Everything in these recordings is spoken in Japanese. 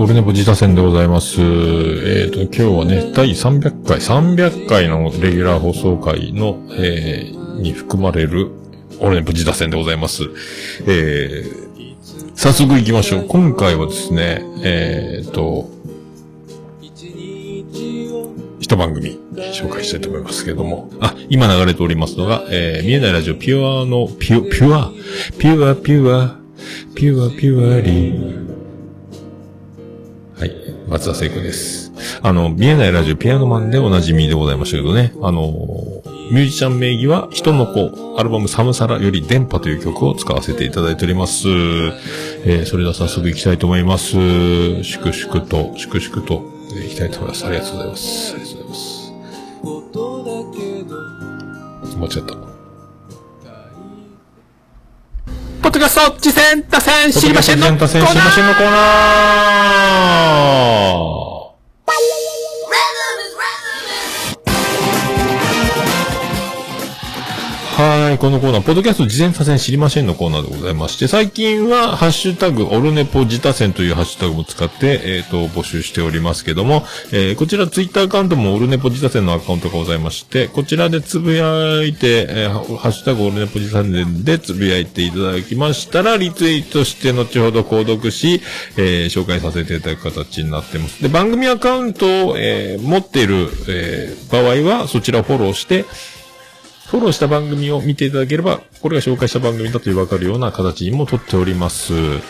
オルネポ自他戦でございます。えっ、と、今日はね、第300回、300回のレギュラー放送回の、えー、に含まれる、オルネポ自他戦でございます。えー、早速行きましょう。今回はですね、えっ、と、一番組紹介したいと思いますけれども。あ、今流れておりますのが、えー、見えないラジオピュアの、ピュ、ピュア、ピュア、ピュア、ピュア、ピュアリー。はい。松田聖子です。あの、見えないラジオピアノマンでおなじみでございましたけどね。あの、ミュージシャン名義は人の子、アルバムサムサラより電波という曲を使わせていただいております。えー、それでは早速行きたいと思います。粛々と、粛々と、えー行きたいと思います。ありがとうございます。ありがとうございます。間違った。ポッドキャスト、次戦、打線、知りませんのコーナポッドキャスト知りませんのコー。はい。このコーナー、ポッドキャスト事前左遷知りませんのコーナーでございまして、最近は、ハッシュタグ、オルネポ自他戦というハッシュタグも使って、えっ、と、募集しておりますけども、えーこちらツイッターアカウントもオルネポ自他戦のアカウントがございまして、こちらでつぶやいて、えーハッシュタグオルネポ自他戦でつぶやいていただきましたら、リツイートして後ほど購読し、えー紹介させていただく形になってます。で、番組アカウントを、えー持っている、えー場合は、そちらをフォローして、フォローした番組を見ていただければ、これが紹介した番組だというわかるような形にも取っております。はい。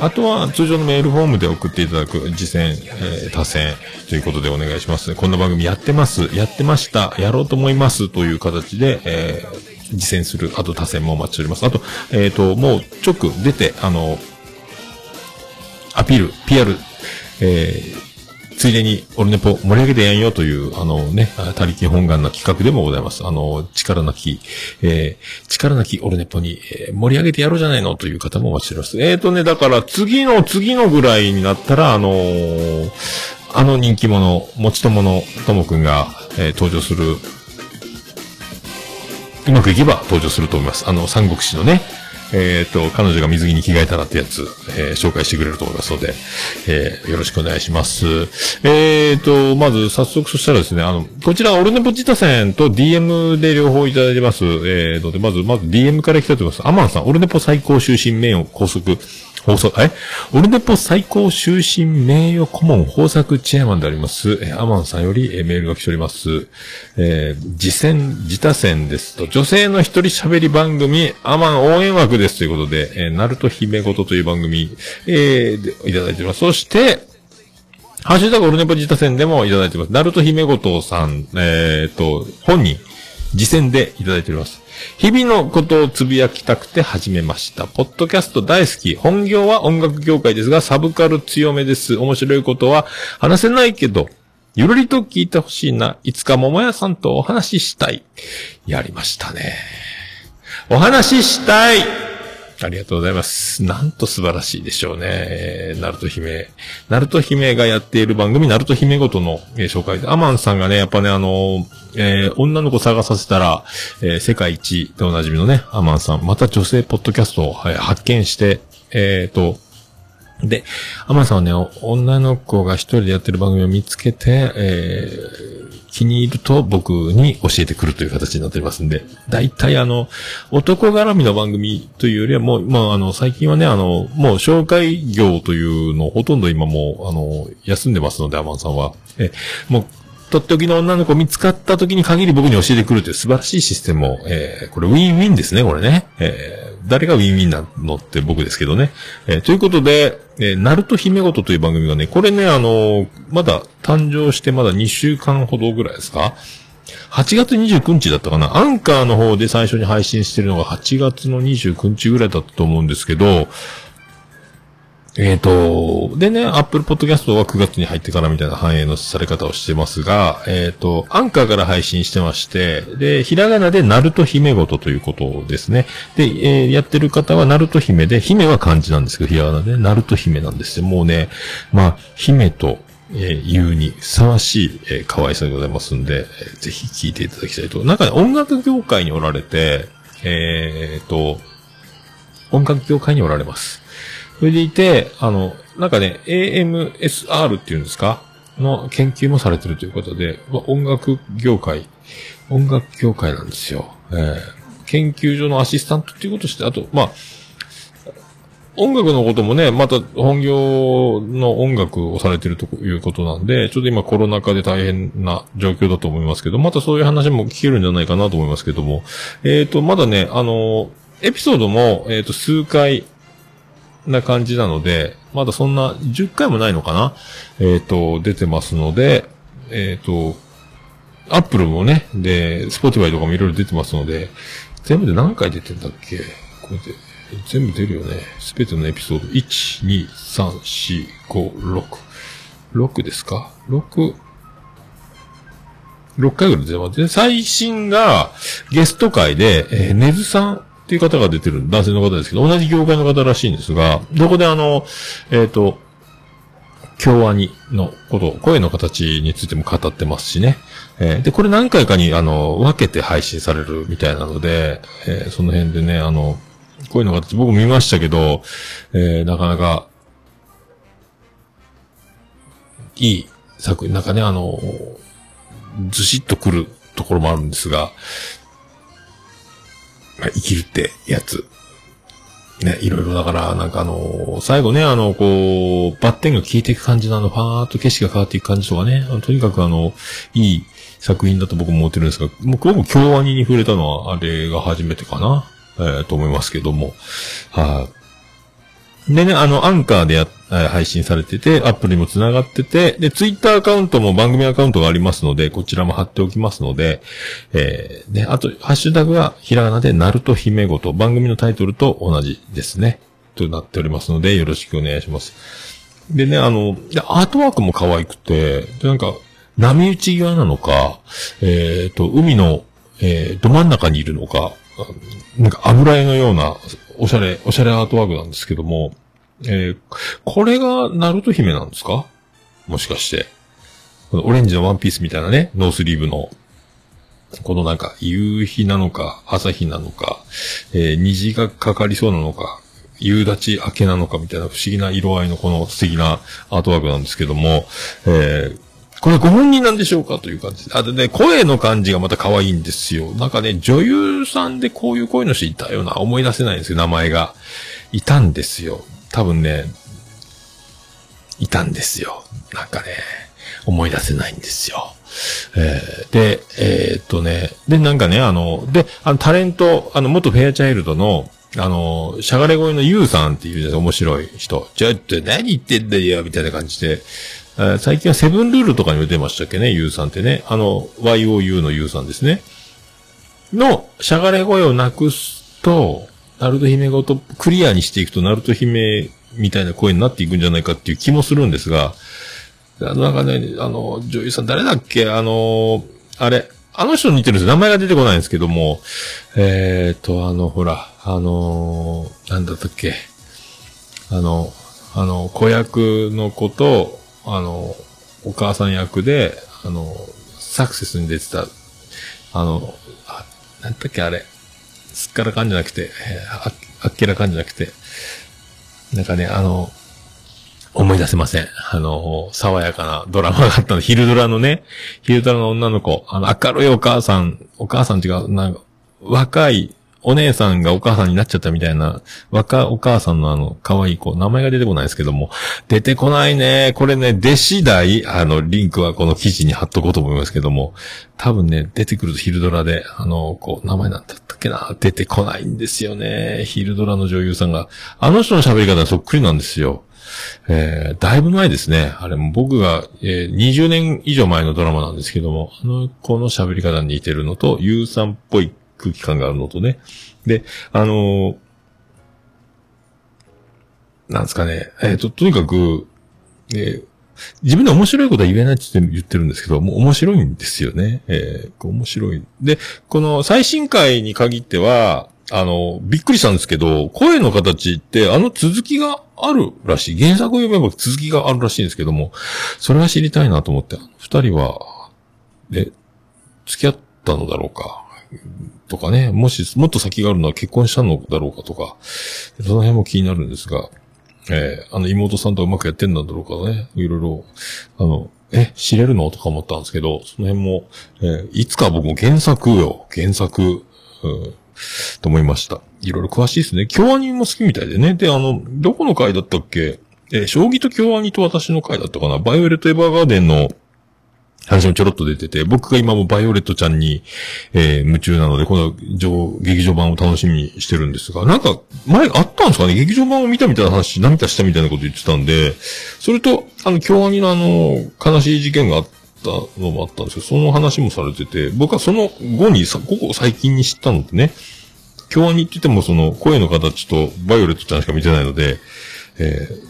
あとは、通常のメールフォームで送っていただく、次戦、えー多戦ということでお願いします。こんな番組やってます、やってました、やろうと思いますという形で、えー実践する、あと多戦もお待ちしております。あと、えっ、と、もう直出て、あの、アピール、PR、えーついでに、オルネポ盛り上げてやんよという、あのね、あ他力本願な企画でもございます。あの、力なき、えー力なきオルネポに、えー盛り上げてやろうじゃないのという方もお待ちしております。えーとね、だから次の次のぐらいになったら、あのーあの人気者、もちとものともくんが、えー登場する、うまくいけば登場すると思います。あの、三国志のね、えっ、と、彼女が水着に着替えたらってやつ、えー紹介してくれると思いますので、えーよろしくお願いします。えっ、と、まず早速そしたらですね、あの、こちら、オルネポジタセンと DM で両方いただいてます。えーと、で、まず、まず DM から来たと思います。アマンさん、オルネポ最高終身名誉拘束、放送、えオルネポ最高終身名誉顧問豊作チェアマンであります、えアマンさんより、えメールが来ております。えー、次戦、自他戦ですと、女性の一人喋り番組、アマン応援枠ですということで、えー、ナルト姫ごとという番組、えー、でいただいております。そして、ハッシュタグオルネポ自他戦でもいただいております。ナルト姫ごとさん、えー、と、本人、次戦でいただいております。日々のことをつぶやきたくて始めました。ポッドキャスト大好き。本業は音楽業界ですが、サブカル強めです。面白いことは話せないけど、ゆるりと聞いてほしいな。いつか桃屋さんとお話ししたい。やりましたね。お話ししたいありがとうございます。なんと素晴らしいでしょうね。えー、ナルト姫。ナルト姫がやっている番組、ナルト姫ごとの、えー紹介で、アマンさんがね、やっぱね、あのえー女の子探させたら、えー世界一でおなじみのね、アマンさん、また女性ポッドキャストを、はい発見して、えーと、で、アマンさんはね、女の子が一人でやってる番組を見つけて、えー気に入ると僕に教えてくるという形になっておりますんで、大体あの、男絡みの番組というよりはもう、まああの、最近はね、あの、もう紹介業というのをほとんど今もう、あの、休んでますので、アマンさんは。え、もう、とっておきの女の子見つかった時に限り僕に教えてくるという素晴らしいシステムを、えーこれウィンウィンですね、これね。えー誰がウィンウィンなのって僕ですけどね。えーということで、えー、ナルト姫ごとという番組がね、これね、あのーまだ誕生してまだ2週間ほどぐらいですか ?8 月29日だったかな？アンカーの方で最初に配信してるのが8月の29日ぐらいだったと思うんですけど、えっ、と、でね、アップルポッドキャストは9月に入ってからみたいな反映のされ方をしてますが、えっ、と、アンカーから配信してまして、で、ひらがなでナルト姫ごとということですね。で、えーやってる方はナルト姫で、姫は漢字なんですけど、ひらがなでナルト姫なんですよ。もうね、まあ、姫と、えー言うにふさわしい、えー可愛さでございますんで、えーぜひ聞いていただきたいと。なんかね、音楽業界におられて、えっ、と、音楽業界におられます。それでいて、あの、なんかね、AMSR っていうんですか？の研究もされてるということで、ま音楽業界、音楽業界なんですよ。えー研究所のアシスタントっていうことして、あと、まあ、音楽のこともね、また本業の音楽をされてるということなんで、ちょっと今コロナ禍で大変な状況だと思いますけど、またそういう話も聞けるんじゃないかなと思いますけども、えっ、と、まだね、あの、エピソードも、えっ、と、数回な感じなので、まだそんな10回もないのかな？えっ、と、出てますので、えっ、と、アップルもね、で、スポティファイとかもいろいろ出てますので、全部で何回出てんだっけ？これで、全部出るよね。すべてのエピソード、1、2、3、4、5、6。6ですか ?6、6回ぐらい出ます。で、最新がゲスト会で、えー、ネズさんっていう方が出てる男性の方ですけど、同じ業界の方らしいんですが、どこであの、えっ、と、京アニのこと、声の形についても語ってますしね。えーで、これ何回かに、あの、分けて配信されるみたいなので、えーその辺でね、あの、声の形僕見ましたけど、えーなかなか、いい作品、なんかね、あの、ずしっとくるところもあるんですが、生きるってやつ。ね、いろいろ。だから、なんかあの、最後ね、あの、こう、バッテンが効いていく感じのあの、ファーっと景色が変わっていく感じとかね、とにかくあの、いい作品だと僕も思ってるんですが、もう僕も京アニに触れたのは、あれが初めてかな、えーと思いますけども、はい、でね、あの、アンカーでや、配信されてて、アップルにも繋がってて、で、ツイッターアカウントも番組アカウントがありますので、こちらも貼っておきますので、えー、ね、あと、ハッシュタグは、ひらがなで、ナルト姫ごと、番組のタイトルと同じですね。となっておりますので、よろしくお願いします。でね、あの、アートワークも可愛くて、で、なんか、波打ち際なのか、えっ、と、海の、えー、ど真ん中にいるのか、なんか油絵のような、おしゃれ、おしゃれアートワークなんですけども、えー、これが、ナルト姫なんですか？もしかして。このオレンジのワンピースみたいなね、ノースリーブの、このなんか、夕日なのか、朝日なのか、えー虹がかかりそうなのか、夕立明けなのかみたいな不思議な色合いのこの素敵なアートワークなんですけども、えーこれご本人なんでしょうかという感じで。あとね、声の感じがまた可愛いんですよ。なんかね、女優さんでこういう声の人いたような、思い出せないんですよ、名前が。いたんですよ。多分ね、いたんですよ。なんかね、思い出せないんですよ。えーで、えーっとね、で、なんかね、あの、で、あの、タレント、あの、元フェアチャイルドの、あの、しゃがれ声のユウさんっていう面白い人。ちょっと何言ってんだよ、みたいな感じで。えー最近はセブンルールとかにも出ましたっけね、ユウさんってね。あの、YOU のユウさんですね。の、しゃがれ声をなくすと、ナルト姫ごとクリアにしていくと、ナルト姫みたいな声になっていくんじゃないかっていう気もするんですが、あの、なんかね、あの、女優さん誰だっけ？あの、あれ、あの人に似てるんですよ。名前が出てこないんですけども、えーと、あの、ほら、あの、なんだったっけ？あの、あの、子役の子と、あの、お母さん役で、あの、サクセスに出てた、あの、あなんだっけあれ、すっからかんじゃなくて、えーああっけらかんじゃなくて、なんかね、あの、思い出せません。あの、爽やかなドラマがあったの。昼ドラのね、昼ドラの女の子、あの、明るいお母さん、お母さん違う、なんか、若いお姉さんがお母さんになっちゃったみたいな、若お母さんのあの、可愛い子、名前が出てこないですけども、出てこないね。これね、出次第、あの、リンクはこの記事に貼っとこうと思いますけども、多分ね、出てくると昼ドラで、あの、こう、名前なんだったっけな、出てこないんですよね。昼ドラの女優さんが。あの人の喋り方そっくりなんですよ。えー、だいぶ前ですね。あれも僕が、えー20年以上前のドラマなんですけども、あの子の喋り方に似てるのと、ゆうさんっぽい空気感があるのとね。で、あのーなんですかね。えっ、と、とにかく、えー自分で面白いことは言えないって言ってるんですけど、もう面白いんですよね。えー面白い。で、この最新回に限っては、あの、びっくりしたんですけど、声の形ってあの続きがあるらしい。原作を読めば続きがあるらしいんですけども、それは知りたいなと思って、二人は、え、付き合ったのだろうか。とかね、もし、もっと先があるのは結婚したのだろうかとか、その辺も気になるんですが、えー、あの妹さんとうまくやってんだろうかね、いろいろ、あの、え、知れるのとか思ったんですけど、その辺も、えー、いつか僕も原作よ、原作、うん、と思いました。いろいろ詳しいですね。京アニも好きみたいでね。で、あの、どこの回だったっけ？えー将棋と京アニと私の回だったかなバイオレット・エヴァーガーデンの話もちょろっと出てて、僕が今もバイオレットちゃんに、えー夢中なので、この劇場版を楽しみにしてるんですが、なんか、前あったんですかね？劇場版を見たみたいな話、涙したみたいなこと言ってたんで、それと、あの、京アニのあの、悲しい事件があったのもあったんですけど、その話もされてて、僕はその後にさ、ここ最近に知ったのってね、京アニって言ってもその声の形とバイオレットちゃんしか見てないので、えー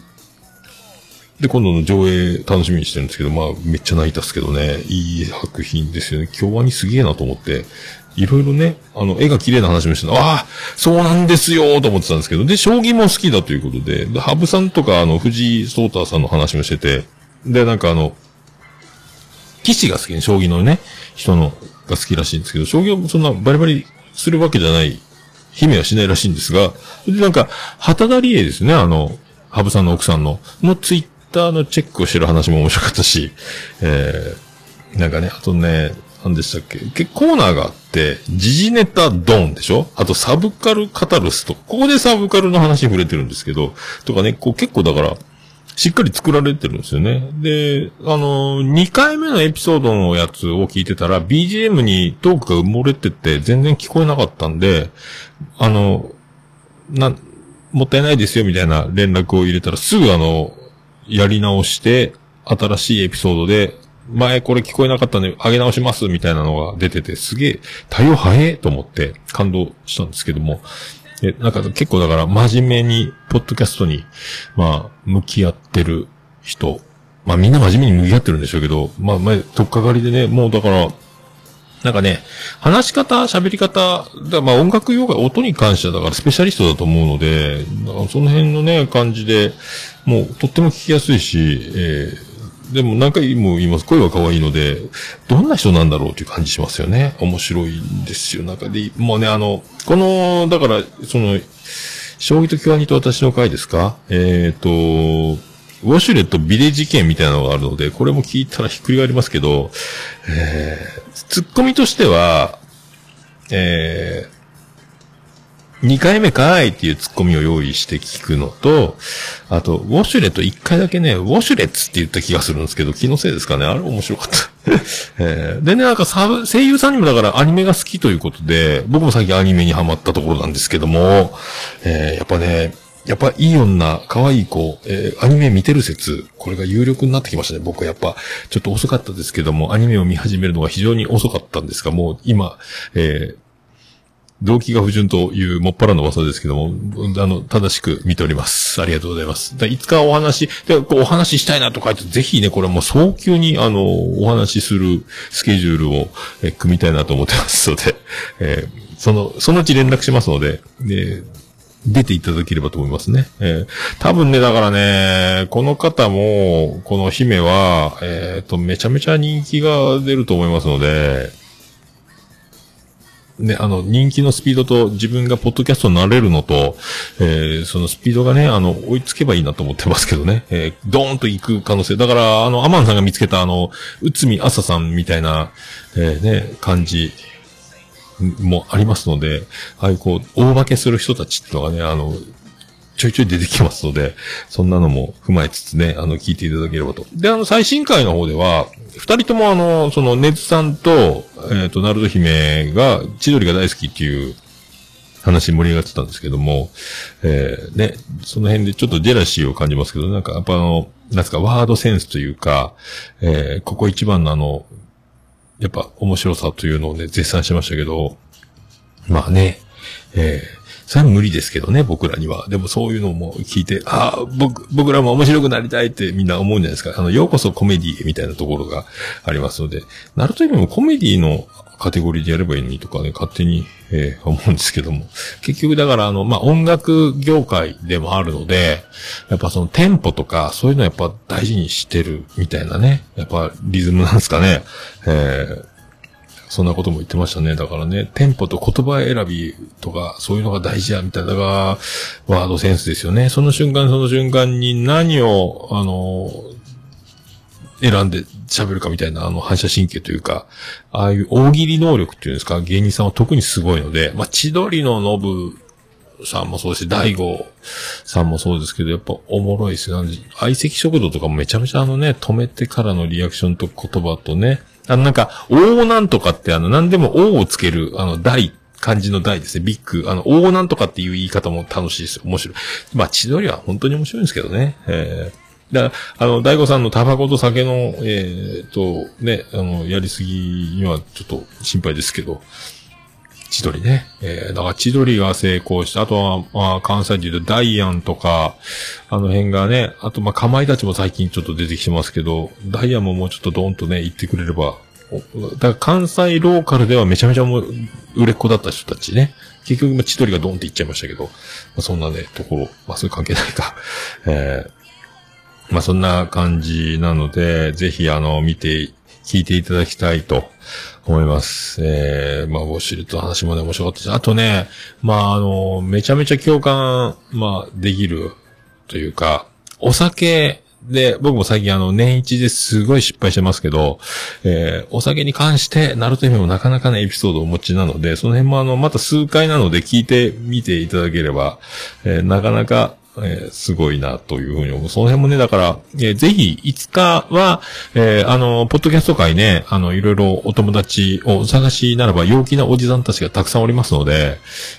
で、今度の上映楽しみにしてるんですけど、まあ、めっちゃ泣いたっすけどね、いい作品ですよね。京アニすげえなと思って、いろいろね、あの、絵が綺麗な話もしてた、ああ、そうなんですよと思ってたんですけど、で、将棋も好きだということで、で、羽生さんとか、あの、藤井聡太さんの話もしてて、で、なんかあの、棋士が好きね、将棋のね、人の、が好きらしいんですけど、将棋をそんなバリバリするわけじゃない、姫はしないらしいんですが、で、なんか、旗田理恵ですね、あの、羽生さんの奥さんの、のツイッターのチェックをしてる話も面白かったし、えー、なんかね、あとね、何でしたっけ結構コーナーがあって、時事ネタドンでしょ？あとサブカルカタルスと、ここでサブカルの話に触れてるんですけど、とかね、こう結構だから、しっかり作られてるんですよね。で、あの、2回目のエピソードのやつを聞いてたら、BGM にトークが埋もれてて全然聞こえなかったんで、あの、な、もったいないですよみたいな連絡を入れたらすぐあの、やり直して、新しいエピソードで、前これ聞こえなかったんで、上げ直しますみたいなのが出てて、すげえ、対応早えと思って感動したんですけども、え、なんか結構だから真面目に、ポッドキャストに、まあ、向き合ってる人、まあみんな真面目に向き合ってるんでしょうけど、まあ前、とっかかりでね、もうだから、なんかね、話し方、喋り方、だまあ音楽用が音に関してはだからスペシャリストだと思うので、その辺のね、感じで、もうとっても聞きやすいし、えーでも何回も言います。声は可愛いので、どんな人なんだろうという感じしますよね。面白いんですよ。なんかで、もうね、あの、この、だから、その、将棋と京アニと私の回ですか？えっ、と、ウォシュレットビレ事件みたいなのがあるので、これも聞いたらひっくり返りますけど、えー、ツッコミとしては、えー、2回目かーいっていうツッコミを用意して聞くのと、あと、ウォシュレット1回だけね、ウォシュレッツって言った気がするんですけど、気のせいですかね。あれ面白かった。えーでね、なんかサブ、声優さんにもだからアニメが好きということで、僕も最近アニメにハマったところなんですけども、えーやっぱね、やっぱいい女、可愛い子、えーアニメ見てる説、これが有力になってきましたね。僕はやっぱ、ちょっと遅かったですけども、アニメを見始めるのが非常に遅かったんですが、もう今、えー動機が不純というもっぱらの噂ですけども、あの、正しく見ております。ありがとうございます。でいつかお話、で、こうお話ししたいなとか言って、ぜひね、これもう早急に、あの、お話しするスケジュールを、え組みたいなと思ってますので、えーその、そのうち連絡しますので、で、出ていただければと思いますね。えー多分ね、だからね、この方も、この姫は、えっ、と、めちゃめちゃ人気が出ると思いますので、ね、あの、人気のスピードと自分がポッドキャストになれるのと、えーそのスピードがね、あの、追いつけばいいなと思ってますけどね。えードーンと行く可能性。だから、あの、アマンさんが見つけたあの、内海朝さんみたいな、えーね、感じもありますので、ああいうこう、大化けする人たちっていうのがね、あの、ちょいちょい出てきますので、そんなのも踏まえつつね、あの、聞いていただければと。で、あの、最新回の方では、二人ともあの、その、ネズさんと、えっ、と、ナルト姫が、千鳥が大好きっていう話盛り上がってたんですけども、えー、ね、その辺でちょっとジェラシーを感じますけど、なんかやっぱあの、なんですか、ワードセンスというか、えー、ここ一番のあの、やっぱ面白さというのをね、絶賛しましたけど、まあね、えー、それは無理ですけどね、僕らには。でもそういうのも聞いて、ああ、僕、僕らも面白くなりたいってみんな思うんじゃないですか。あの、ようこそコメディみたいなところがありますので、ナルト姫もコメディのカテゴリーでやればいいのにとかね、勝手に、えー思うんですけども。結局だからあの、まあ、音楽業界でもあるので、やっぱそのテンポとか、そういうのやっぱ大事にしてるみたいなね。やっぱリズムなんですかね。えーそんなことも言ってましたね。だからね、テンポと言葉選びとか、そういうのが大事や、みたいな、だから、ワードセンスですよね。その瞬間その瞬間に何を、あの、選んで喋るかみたいな、あの、反射神経というか、ああいう大喜利能力っていうんですか、芸人さんは特にすごいので、まあ、千鳥のノブさんもそうですし、大悟さんもそうですけど、やっぱおもろいですよ。相席食堂とかもめちゃめちゃあのね、止めてからのリアクションと言葉とね、あのなんか、大なんとかってあの、何でも王をつける、あの、大、漢字の大ですね。ビッグ。あの、大なんとかっていう言い方も楽しいですよ。面白い。まあ、千鳥は本当に面白いんですけどね。えー、だから、あの、大悟さんのタバコと酒の、えー、と、ね、あの、やりすぎにはちょっと心配ですけど、千鳥ね。えー、だから千鳥が成功して、あとは、まあ、関西で言うとダイアンとか、あの辺がね、あとまあ、かまいたちも最近ちょっと出てきてますけど、ダイアンももうちょっとドーンとね、言ってくれれば、だから関西ローカルではめちゃめちゃもう売れっ子だった人たちね。結局、千鳥がドーンって言っちゃいましたけど、まあ、そんなね、ところ、まあ、そういう関係ないか。えー、まあ、そんな感じなので、ぜひ、あの、見て、聞いていただきたいと思います。えー、まあ、ウォシュレットの話もね、面白かったし、あとね、まあ、あの、めちゃめちゃ共感、まあ、できるというか、お酒で、僕も最近あの、年一ですごい失敗してますけど、えー、お酒に関して、ナルト姫もなかなかね、エピソードをお持ちなので、その辺もあの、また数回なので聞いてみていただければ、えー、なかなか、えー、すごいなというふうに思う。その辺もね、だから、えー、ぜひ、いつかは、えー、あの、ポッドキャスト界ね、あの、いろいろお友達を探しならば、陽気なおじさんたちがたくさんおりますので、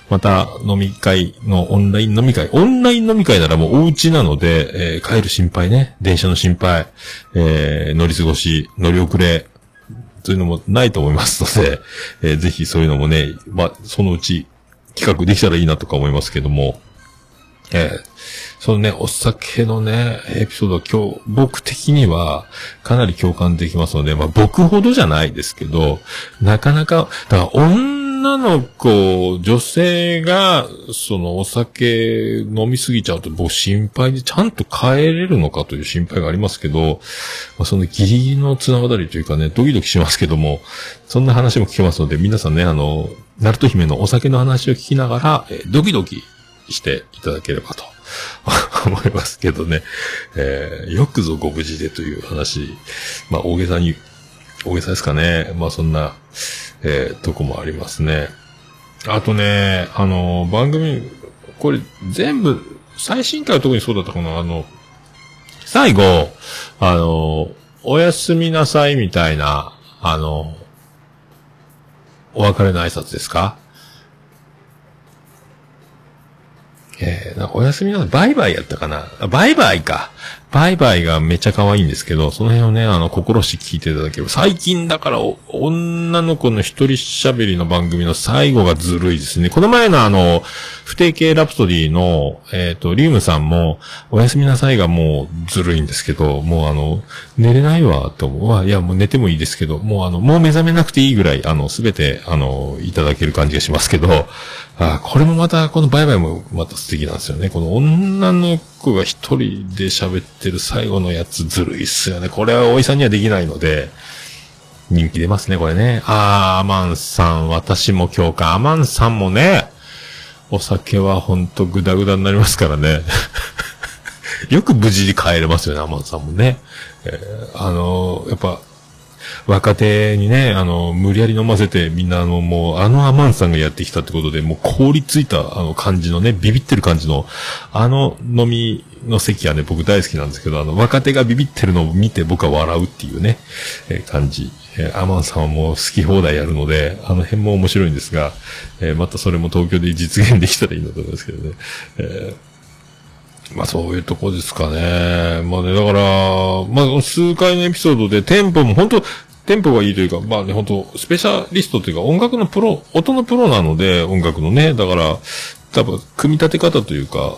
また、飲み会のオンライン飲み会、オンライン飲み会ならもうお家なので、えー、帰る心配ね、電車の心配、えー、乗り過ごし、乗り遅れ、そういうのもないと思いますので、えー、ぜひそういうのもね、まあ、そのうち企画できたらいいなとか思いますけども、えー、そのね、お酒のね、エピソード今日、僕的にはかなり共感できますので、まあ僕ほどじゃないですけど、なかなか、だから女の子、女性が、そのお酒飲みすぎちゃうと僕心配でちゃんと帰れるのかという心配がありますけど、まあ、そのギリギリの綱渡りというかね、ドキドキしますけども、そんな話も聞けますので、皆さんね、あの、ナルト姫のお酒の話を聞きながら、えドキドキしていただければと 思いますけどね。えーよくぞご無事でという話。まあ、大げさに、大げさですかね。まあ、そんな、えーとこもありますね。あとね、あの、番組、これ全部、最新回は特にそうだったかな。あの、最後、あの、おやすみなさいみたいな、あの、お別れの挨拶ですか？えー、なんかおやすみの、バイバイやったかな？あバイバイか。バイバイがめっちゃ可愛いんですけど、その辺をね、あの、心して聞いていただければ。最近だから、女の子の一人喋りの番組の最後がずるいですね。この前のあの、不定形ラプソディの、えっ、と、リウムさんも、おやすみなさいがもうずるいんですけど、もうあの、寝れないわ、と思う。わいや、もう寝てもいいですけど、もうあの、もう目覚めなくていいぐらい、あの、すべて、あの、いただける感じがしますけど、あこれもまた、このバイバイもまた素敵なんですよね。この女の子が一人で喋ってる最後のやつずるいっすよね。これはおいさんにはできないので、人気出ますね、これね。あー、アマンさん、私も共感。アマンさんもね、お酒はほんとグダグダになりますからね。よく無事に帰れますよね、アマンさんもね。えーあのーやっぱ、若手にね、あの、無理やり飲ませて、みんなあの、もう、あのアマンさんがやってきたってことで、もう凍りついた、あの感じのね、ビビってる感じの、あの飲みの席はね、僕大好きなんですけど、あの、若手がビビってるのを見て僕は笑うっていうね、えー感じ。えーアマンさんはもう好き放題やるので、あの辺も面白いんですが、えーまたそれも東京で実現できたらいいなと思いますけどね。えーまあそういうとこですかね。まあね、だから、まあ数回のエピソードでテンポも本当テンポがいいというか、まあね、本当スペシャリストというか音楽のプロ、音のプロなので、音楽のね、だから、多分、組み立て方というか、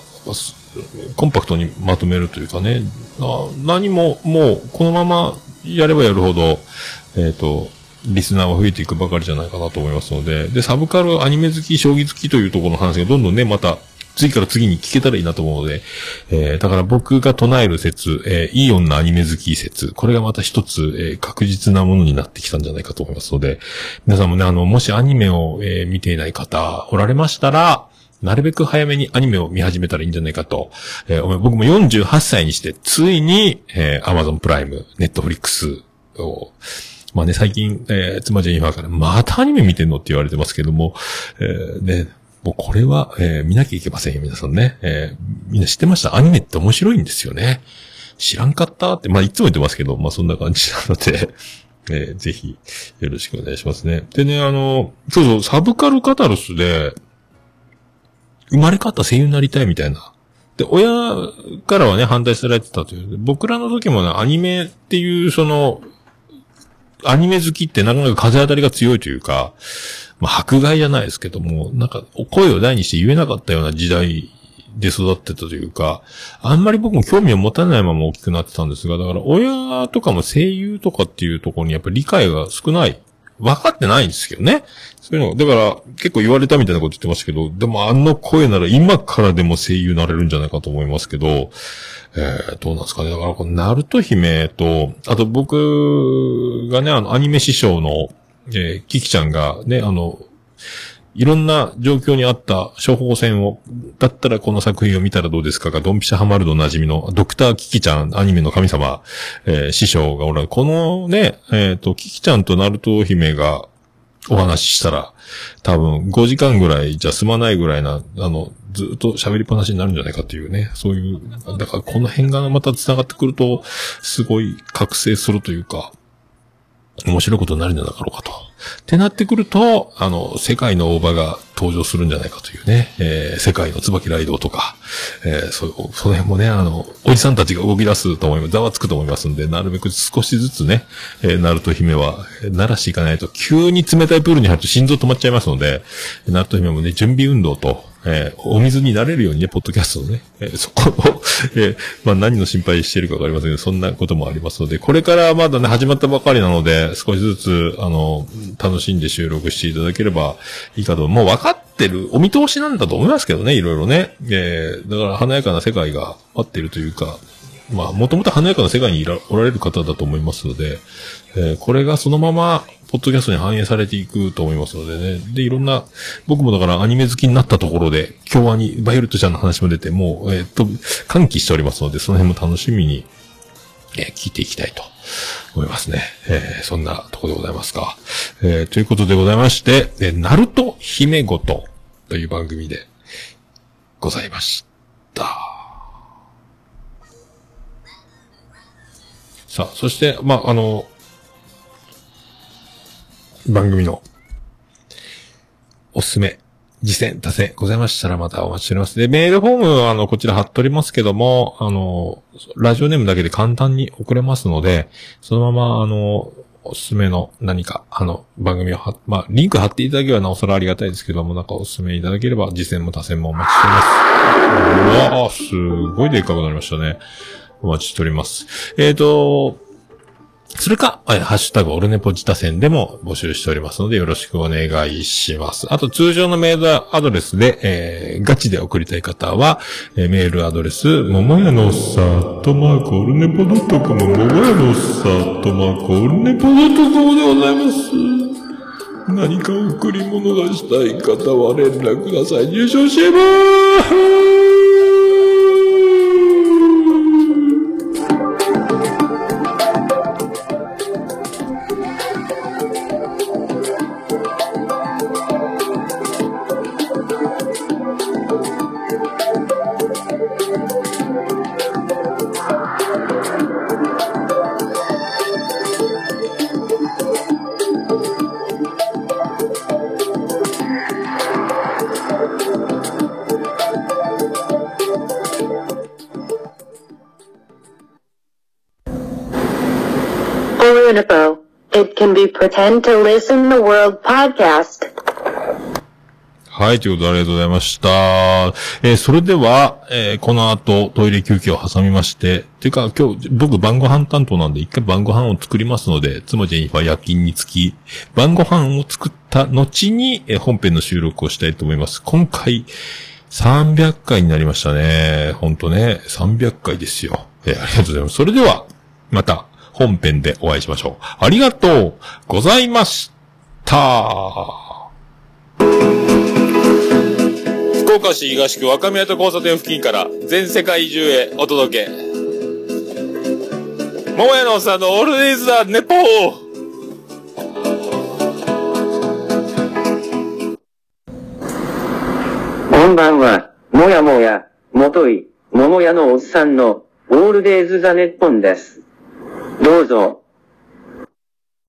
コンパクトにまとめるというかね、あ何ももうこのままやればやるほど、えっ、と、リスナーは増えていくばかりじゃないかなと思いますので、で、サブカル、アニメ好き、将棋好きというところの話がどんどんね、また、次から次に聞けたらいいなと思うので、えー、だから僕が唱える説、えー、いい女アニメ好き説、これがまた一つ、えー、確実なものになってきたんじゃないかと思いますので、皆さんもね、あの、もしアニメを、えー、見ていない方、おられましたら、なるべく早めにアニメを見始めたらいいんじゃないかと。えー、僕も48歳にして、ついに、えー、Amazon プライム、Netflix を、まあね、最近、えー、妻ジェニファーから、またアニメ見てんのって言われてますけども、えー、ね、もうこれは、えー、見なきゃいけませんよ、皆さんね。えー、みんな知ってました？アニメって面白いんですよね。知らんかったって、まあ、いつも言ってますけど、まあ、そんな感じなので えー、ぜひ、よろしくお願いしますね。でね、あの、そうそう、サブカルカタルスで、生まれ変わった声優になりたいみたいな。で、親からはね、反対されてたという。僕らの時もね、アニメっていう、その、アニメ好きってなかなか風当たりが強いというか、まあ、迫害じゃないですけども、なんか、声を大にして言えなかったような時代で育ってたというか、あんまり僕も興味を持たないまま大きくなってたんですが、だから親とかも声優とかっていうところにやっぱり理解が少ない。分かってないんですけどね。そういうの、だから結構言われたみたいなこと言ってましたけど、でもあの声なら今からでも声優になれるんじゃないかと思いますけど、えー、どうなんですかね。だからこのナルト姫と、あと僕がね、あのアニメ師匠のえー、キキちゃんがね、あの、いろんな状況にあった処方箋を、だったらこの作品を見たらどうですかが、ドンピシャハマるの馴染みの、ドクターキキちゃん、アニメの神様、えー、師匠がおられる。このね、えっ、ー、と、キキちゃんとナルト姫がお話ししたら、多分5時間ぐらいじゃ済まないぐらいな、あの、ずっと喋りっぱなしになるんじゃないかっていうね、そういう、だからこの辺がまた繋がってくると、すごい覚醒するというか、面白いことになるんじゃなかろうかと。ってなってくると、あの、世界の大場が登場するんじゃないかというね、えー、世界の椿ライドとか、えー、そ、その辺もね、あの、おじさんたちが動き出すと思います。ざわつくと思いますんで、なるべく少しずつね、えー、ナルト姫は、鳴らしていかないと、急に冷たいプールに入ると心臓止まっちゃいますので、ナルト姫もね、準備運動と、えー、お水になれるようにね、ポッドキャストをね、えー、そこを えー、まあ何の心配してるかわかりませんけど、そんなこともありますので、これからまだね、始まったばかりなので、少しずつ、あの、楽しんで収録していただければいいかと。もう分かってる、お見通しなんだと思いますけどね、いろいろね。えー、だから華やかな世界が待ってるというか、まあ、もともと華やかな世界にいらおられる方だと思いますので、えー、これがそのまま、ポッドキャストに反映されていくと思いますのでね。で、いろんな、僕もだからアニメ好きになったところで、今日はに、バイオレットちゃんの話も出て、もう、えー、っと、歓喜しておりますので、その辺も楽しみに、えー、聞いていきたいと思いますね。えー、そんなとこでございますか。えー、ということでございまして、えー、ナルト姫ごとという番組でございました。さあ、そして、まあ、あの、番組のおすすめ、実践、達成ございましたらまたお待ちしております。で、メールフォームはあの、こちら貼っておりますけども、あの、ラジオネームだけで簡単に送れますので、そのままあの、おすすめの何か、あの、番組をは、まあ、リンク貼っていただければなおさらありがたいですけども、なんかおすすめいただければ、実践も多戦もお待ちしております。うわぁ、すごいでっかくなりましたね。お待ちしております。えっ、ー、と、それか、ハッシュタグオルネポ自他戦でも募集しておりますのでよろしくお願いします。あと通常のメールアドレスで、えー、ガチで送りたい方は、えー、メールアドレス、ももやのさーとマークオルネポドットコム、ももやのさーとマークオルネポドットコムでございます。何か贈り物がしたい方は連絡ください。入賞しまーす pretend to listen the world podcast. はい、ということでありがとうございました。えー、それでは、えー、この後、トイレ休憩を挟みまして、てか今日、僕晩ご飯担当なんで、一回晩ご飯を作りますので、妻ジェニファー夜勤につき、晩ご飯を作った後に、えー、本編の収録をしたいと思います。今回、300回になりましたね。ほんとね、300回ですよ。えーありがとうございます。それでは、また、本編でお会いしましょう。ありがとうございました。福岡市東区若宮と交差点付近から全世界中へお届け。桃屋のおっさんのオールディーズだ、ネポーこんばんは、もやもや、もとい、桃屋のおっさんの、オールデイズ・ザ・ネッポンです。どうぞ、